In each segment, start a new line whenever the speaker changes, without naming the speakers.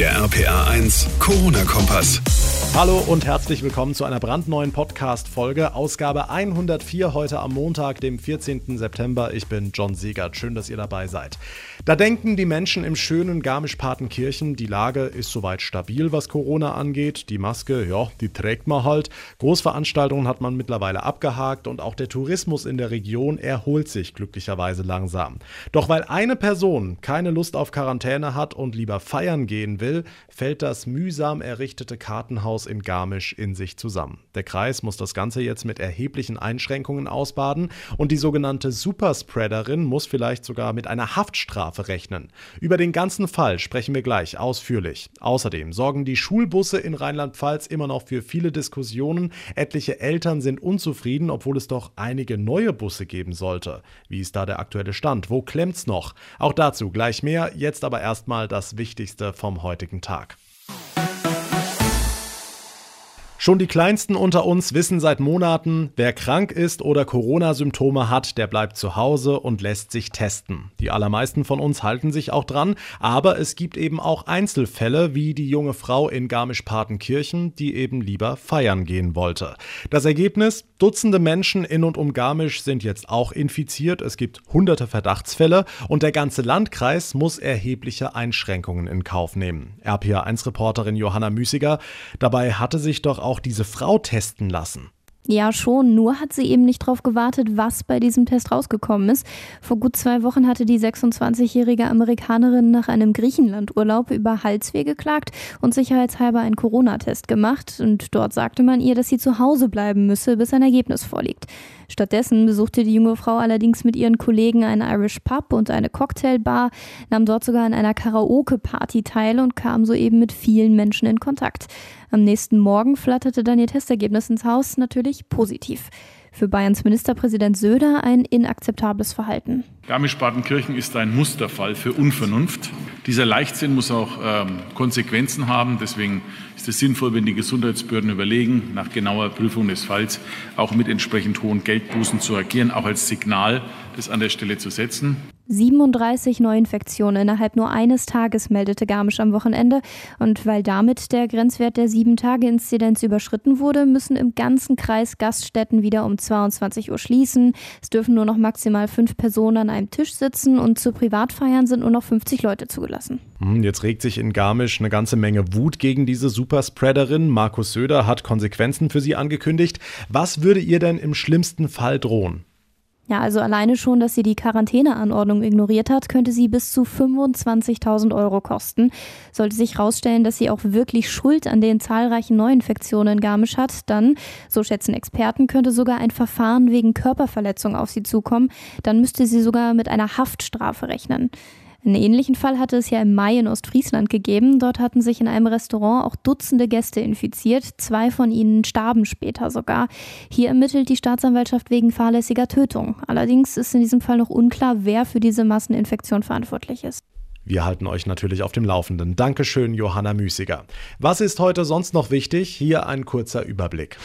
Der RPA 1 Corona-Kompass.
Hallo und herzlich willkommen zu einer brandneuen Podcast-Folge, Ausgabe 104 heute am Montag, dem 14. September. Ich bin John Siegert. Schön, dass ihr dabei seid. Da denken die Menschen im schönen Garmisch-Partenkirchen, die Lage ist soweit stabil, was Corona angeht. Die Maske, ja, die trägt man halt. Großveranstaltungen hat man mittlerweile abgehakt und auch der Tourismus in der Region erholt sich glücklicherweise langsam. Doch weil eine Person keine Lust auf Quarantäne hat und lieber feiern gehen will, fällt das mühsam errichtete Kartenhaus in Garmisch in sich zusammen. Der Kreis muss das Ganze jetzt mit erheblichen Einschränkungen ausbaden und die sogenannte Superspreaderin muss vielleicht sogar mit einer Haftstrafe rechnen. Über den ganzen Fall sprechen wir gleich ausführlich. Außerdem sorgen die Schulbusse in Rheinland-Pfalz immer noch für viele Diskussionen. Etliche Eltern sind unzufrieden, obwohl es doch einige neue Busse geben sollte. Wie ist da der aktuelle Stand? Wo klemmt's noch? Auch dazu gleich mehr. Jetzt aber erstmal das Wichtigste vom heutigen Tag. Schon die Kleinsten unter uns wissen seit Monaten, wer krank ist oder Corona-Symptome hat, der bleibt zu Hause und lässt sich testen. Die allermeisten von uns halten sich auch dran, aber es gibt eben auch Einzelfälle, wie die junge Frau in Garmisch-Partenkirchen, die eben lieber feiern gehen wollte. Das Ergebnis? Dutzende Menschen in und um Garmisch sind jetzt auch infiziert. Es gibt hunderte Verdachtsfälle und der ganze Landkreis muss erhebliche Einschränkungen in Kauf nehmen. RPA1-Reporterin Johanna Müßiger, dabei hatte sich doch auch auch diese Frau testen lassen.
Ja, schon, nur hat sie eben nicht darauf gewartet, was bei diesem Test rausgekommen ist. Vor gut zwei Wochen hatte die 26-jährige Amerikanerin nach einem Griechenlandurlaub über Halsweh geklagt und sicherheitshalber einen Corona-Test gemacht. Und dort sagte man ihr, dass sie zu Hause bleiben müsse, bis ein Ergebnis vorliegt. Stattdessen besuchte die junge Frau allerdings mit ihren Kollegen einen Irish Pub und eine Cocktailbar, nahm dort sogar an einer Karaoke-Party teil und kam soeben mit vielen Menschen in Kontakt. Am nächsten Morgen flatterte dann ihr Testergebnis ins Haus, natürlich positiv. Für Bayerns Ministerpräsident Söder ein inakzeptables Verhalten.
Garmisch-Partenkirchen ist ein Musterfall für Unvernunft. Dieser Leichtsinn muss auch ähm, Konsequenzen haben. Deswegen ist es sinnvoll, wenn die Gesundheitsbehörden überlegen, nach genauer Prüfung des Falls auch mit entsprechend hohen Geldbußen zu agieren, auch als Signal, das an der Stelle zu setzen.
37 Neuinfektionen innerhalb nur eines Tages meldete Garmisch am Wochenende. Und weil damit der Grenzwert der 7-Tage-Inzidenz überschritten wurde, müssen im ganzen Kreis Gaststätten wieder um 22 Uhr schließen. Es dürfen nur noch maximal fünf Personen an einem Tisch sitzen und zu Privatfeiern sind nur noch 50 Leute zugelassen.
Hm, jetzt regt sich in Garmisch eine ganze Menge Wut gegen diese Superspreaderin. Markus Söder hat Konsequenzen für sie angekündigt. Was würde ihr denn im schlimmsten Fall drohen?
Ja, also alleine schon, dass sie die Quarantäneanordnung ignoriert hat, könnte sie bis zu 25.000 Euro kosten. Sollte sich herausstellen, dass sie auch wirklich Schuld an den zahlreichen Neuinfektionen in Garmisch hat, dann, so schätzen Experten, könnte sogar ein Verfahren wegen Körperverletzung auf sie zukommen. Dann müsste sie sogar mit einer Haftstrafe rechnen. Einen ähnlichen Fall hatte es ja im Mai in Ostfriesland gegeben. Dort hatten sich in einem Restaurant auch Dutzende Gäste infiziert. Zwei von ihnen starben später sogar. Hier ermittelt die Staatsanwaltschaft wegen fahrlässiger Tötung. Allerdings ist in diesem Fall noch unklar, wer für diese Masseninfektion verantwortlich ist.
Wir halten euch natürlich auf dem Laufenden. Dankeschön, Johanna Müßiger. Was ist heute sonst noch wichtig? Hier ein kurzer Überblick.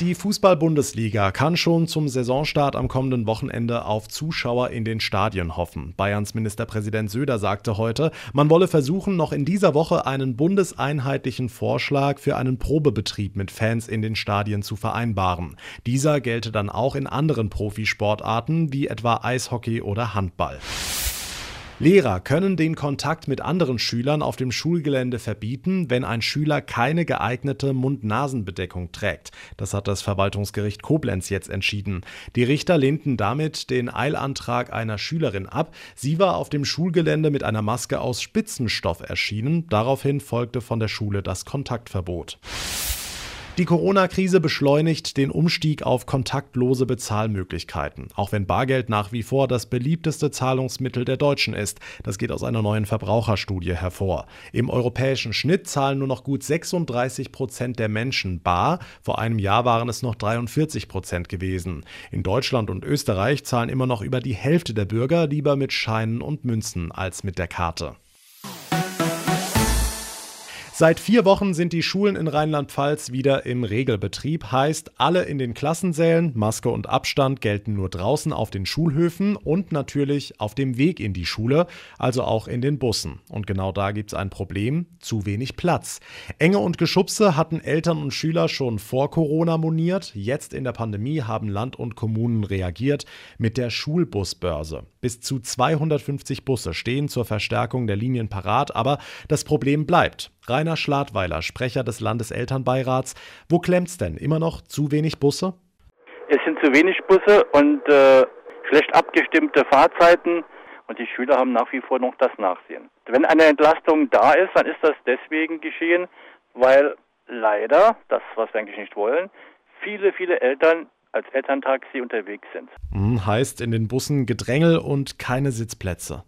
Die Fußball-Bundesliga kann schon zum Saisonstart am kommenden Wochenende auf Zuschauer in den Stadien hoffen. Bayerns Ministerpräsident Söder sagte heute, man wolle versuchen, noch in dieser Woche einen bundeseinheitlichen Vorschlag für einen Probebetrieb mit Fans in den Stadien zu vereinbaren. Dieser gelte dann auch in anderen Profisportarten wie etwa Eishockey oder Handball. Lehrer können den Kontakt mit anderen Schülern auf dem Schulgelände verbieten, wenn ein Schüler keine geeignete Mund-Nasen-Bedeckung trägt. Das hat das Verwaltungsgericht Koblenz jetzt entschieden. Die Richter lehnten damit den Eilantrag einer Schülerin ab. Sie war auf dem Schulgelände mit einer Maske aus Spitzenstoff erschienen. Daraufhin folgte von der Schule das Kontaktverbot. Die Corona-Krise beschleunigt den Umstieg auf kontaktlose Bezahlmöglichkeiten, auch wenn Bargeld nach wie vor das beliebteste Zahlungsmittel der Deutschen ist. Das geht aus einer neuen Verbraucherstudie hervor. Im europäischen Schnitt zahlen nur noch gut 36 Prozent der Menschen bar. Vor einem Jahr waren es noch 43 Prozent gewesen. In Deutschland und Österreich zahlen immer noch über die Hälfte der Bürger lieber mit Scheinen und Münzen als mit der Karte. Seit vier Wochen sind die Schulen in Rheinland-Pfalz wieder im Regelbetrieb. Heißt, alle in den Klassensälen, Maske und Abstand gelten nur draußen auf den Schulhöfen und natürlich auf dem Weg in die Schule, also auch in den Bussen. Und genau da gibt es ein Problem, zu wenig Platz. Enge und Geschubse hatten Eltern und Schüler schon vor Corona moniert. Jetzt in der Pandemie haben Land und Kommunen reagiert mit der Schulbusbörse. Bis zu 250 Busse stehen zur Verstärkung der Linien parat, aber das Problem bleibt. Rainer Schladweiler, Sprecher des Landeselternbeirats. Wo klemmt's denn? Immer noch zu wenig Busse?
Es sind zu wenig Busse und äh, schlecht abgestimmte Fahrzeiten und die Schüler haben nach wie vor noch das Nachsehen. Wenn eine Entlastung da ist, dann ist das deswegen geschehen, weil leider, das was wir eigentlich nicht wollen, viele, viele Eltern als Elterntaxi unterwegs sind.
Hm, heißt in den Bussen Gedrängel und keine Sitzplätze.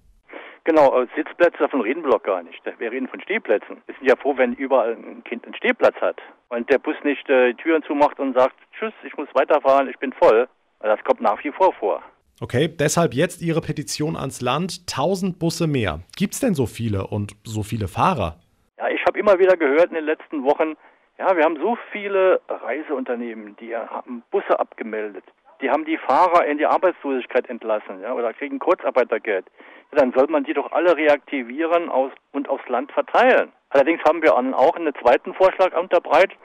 Genau, Sitzplätze, davon reden wir doch gar nicht. Wir reden von Stehplätzen. Wir sind ja froh, wenn überall ein Kind einen Stehplatz hat und der Bus nicht äh, die Türen zumacht und sagt, tschüss, ich muss weiterfahren, ich bin voll. Das kommt nach wie vor vor.
Okay, deshalb jetzt Ihre Petition ans Land. 1000 Busse mehr. Gibt es denn so viele und so viele Fahrer?
Ja, ich habe immer wieder gehört in den letzten Wochen, ja, wir haben so viele Reiseunternehmen, die haben Busse abgemeldet. Die haben die Fahrer in die Arbeitslosigkeit entlassen ja, oder kriegen Kurzarbeitergeld dann soll man die doch alle reaktivieren aus, und aufs Land verteilen. Allerdings haben wir auch einen zweiten Vorschlag unterbreitet.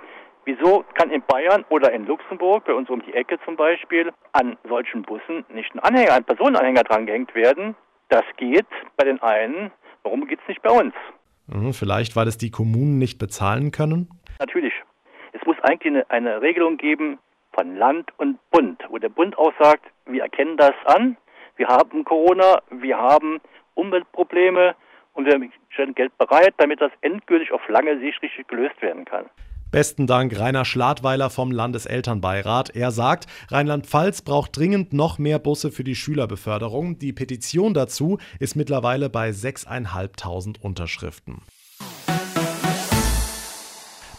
Wieso kann in Bayern oder in Luxemburg, bei uns um die Ecke zum Beispiel, an solchen Bussen nicht ein Anhänger, ein Personenanhänger dran gehängt werden? Das geht bei den einen. Warum geht es nicht bei uns?
Mhm, vielleicht, weil es die Kommunen nicht bezahlen können?
Natürlich. Es muss eigentlich eine, eine Regelung geben von Land und Bund, wo der Bund auch sagt, wir erkennen das an, wir haben Corona, wir haben Umweltprobleme und wir stellen Geld bereit, damit das endgültig auf lange Sicht richtig gelöst werden kann.
Besten Dank, Rainer Schladweiler vom Landeselternbeirat. Er sagt, Rheinland-Pfalz braucht dringend noch mehr Busse für die Schülerbeförderung. Die Petition dazu ist mittlerweile bei 6.500 Unterschriften.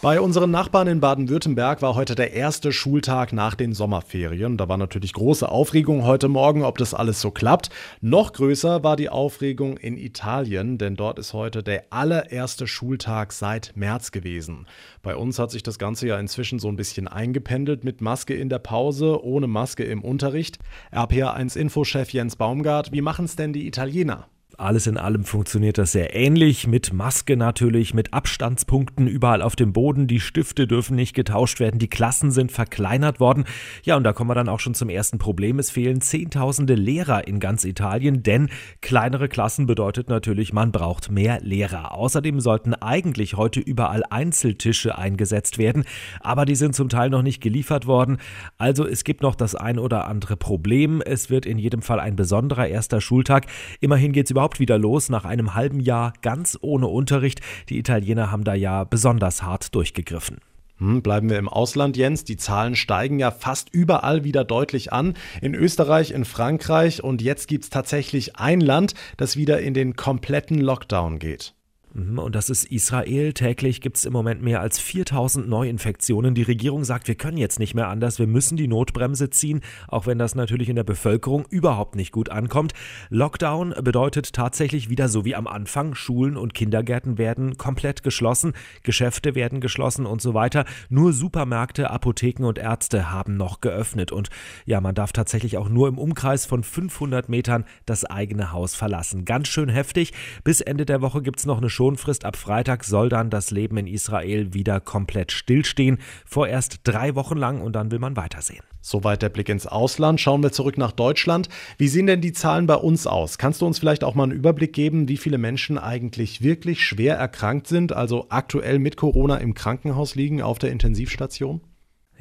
Bei unseren Nachbarn in Baden-Württemberg war heute der erste Schultag nach den Sommerferien. Da war natürlich große Aufregung heute Morgen, ob das alles so klappt. Noch größer war die Aufregung in Italien, denn dort ist heute der allererste Schultag seit März gewesen. Bei uns hat sich das Ganze ja inzwischen so ein bisschen eingependelt mit Maske in der Pause, ohne Maske im Unterricht. RPA1-Infochef Jens Baumgart, wie machen es denn die Italiener?
Alles in allem funktioniert das sehr ähnlich, mit Maske natürlich, mit Abstandspunkten überall auf dem Boden. Die Stifte dürfen nicht getauscht werden, die Klassen sind verkleinert worden. Ja, und da kommen wir dann auch schon zum ersten Problem. Es fehlen Zehntausende Lehrer in ganz Italien, denn kleinere Klassen bedeutet natürlich, man braucht mehr Lehrer. Außerdem sollten eigentlich heute überall Einzeltische eingesetzt werden, aber die sind zum Teil noch nicht geliefert worden. Also es gibt noch das ein oder andere Problem. Es wird in jedem Fall ein besonderer erster Schultag. Immerhin geht es überhaupt überhaupt wieder los nach einem halben Jahr ganz ohne Unterricht. Die Italiener haben da ja besonders hart durchgegriffen.
Hm, bleiben wir im Ausland, Jens. Die Zahlen steigen ja fast überall wieder deutlich an. In Österreich, in Frankreich und jetzt gibt es tatsächlich ein Land, das wieder in den kompletten Lockdown geht.
Mhm, und das ist Israel. Täglich gibt es im Moment mehr als 4000 Neuinfektionen. Die Regierung sagt, wir können jetzt nicht mehr anders, wir müssen die Notbremse ziehen, auch wenn das natürlich in der Bevölkerung überhaupt nicht gut ankommt. Lockdown bedeutet tatsächlich wieder so wie am Anfang, Schulen und Kindergärten werden komplett geschlossen, Geschäfte werden geschlossen und so weiter. Nur Supermärkte, Apotheken und Ärzte haben noch geöffnet. Und ja, man darf tatsächlich auch nur im Umkreis von 500 Metern das eigene Haus verlassen. Ganz schön heftig. Bis Ende der Woche gibt es noch eine Schonfrist. Ab Freitag soll dann das Leben in Israel wieder komplett stillstehen. Vorerst drei Wochen lang und dann will man weitersehen.
Soweit der Blick ins Ausland. Schauen wir zurück nach Deutschland. Wie sehen denn die Zahlen bei uns aus? Kannst du uns vielleicht auch mal einen Überblick geben, wie viele Menschen eigentlich wirklich schwer erkrankt sind, also aktuell mit Corona im Krankenhaus liegen auf der Intensivstation?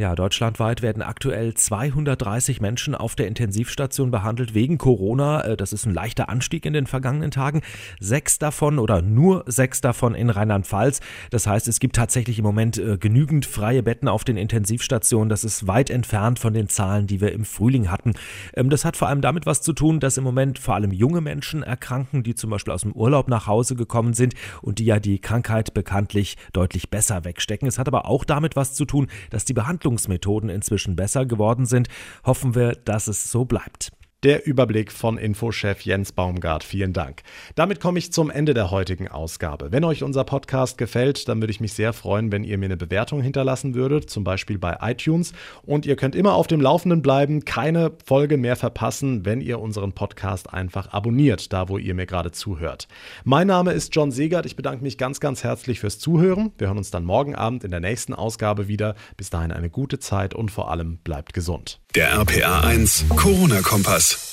Ja, deutschlandweit werden aktuell 230 Menschen auf der Intensivstation behandelt wegen Corona. Äh, das ist ein leichter Anstieg in den vergangenen Tagen. Sechs davon oder nur sechs davon in Rheinland-Pfalz. Das heißt, es gibt tatsächlich im Moment äh, genügend freie Betten auf den Intensivstationen. Das ist weit entfernt von den Zahlen, die wir im Frühling hatten. Ähm, das hat vor allem damit was zu tun, dass im Moment vor allem junge Menschen erkranken, die zum Beispiel aus dem Urlaub nach Hause gekommen sind und die ja die Krankheit bekanntlich deutlich besser wegstecken. Es hat aber auch damit was zu tun, dass die Behandlung Behandlungsmethoden inzwischen besser geworden sind, hoffen wir, dass es so bleibt.
Der Überblick von Infochef Jens Baumgart. Vielen Dank. Damit komme ich zum Ende der heutigen Ausgabe. Wenn euch unser Podcast gefällt, dann würde ich mich sehr freuen, wenn ihr mir eine Bewertung hinterlassen würdet, zum Beispiel bei iTunes. Und ihr könnt immer auf dem Laufenden bleiben, keine Folge mehr verpassen, wenn ihr unseren Podcast einfach abonniert, da wo ihr mir gerade zuhört. Mein Name ist John Segert. Ich bedanke mich ganz, ganz herzlich fürs Zuhören. Wir hören uns dann morgen Abend in der nächsten Ausgabe wieder. Bis dahin eine gute Zeit und vor allem bleibt gesund.
Der RPA 1 Corona-Kompass.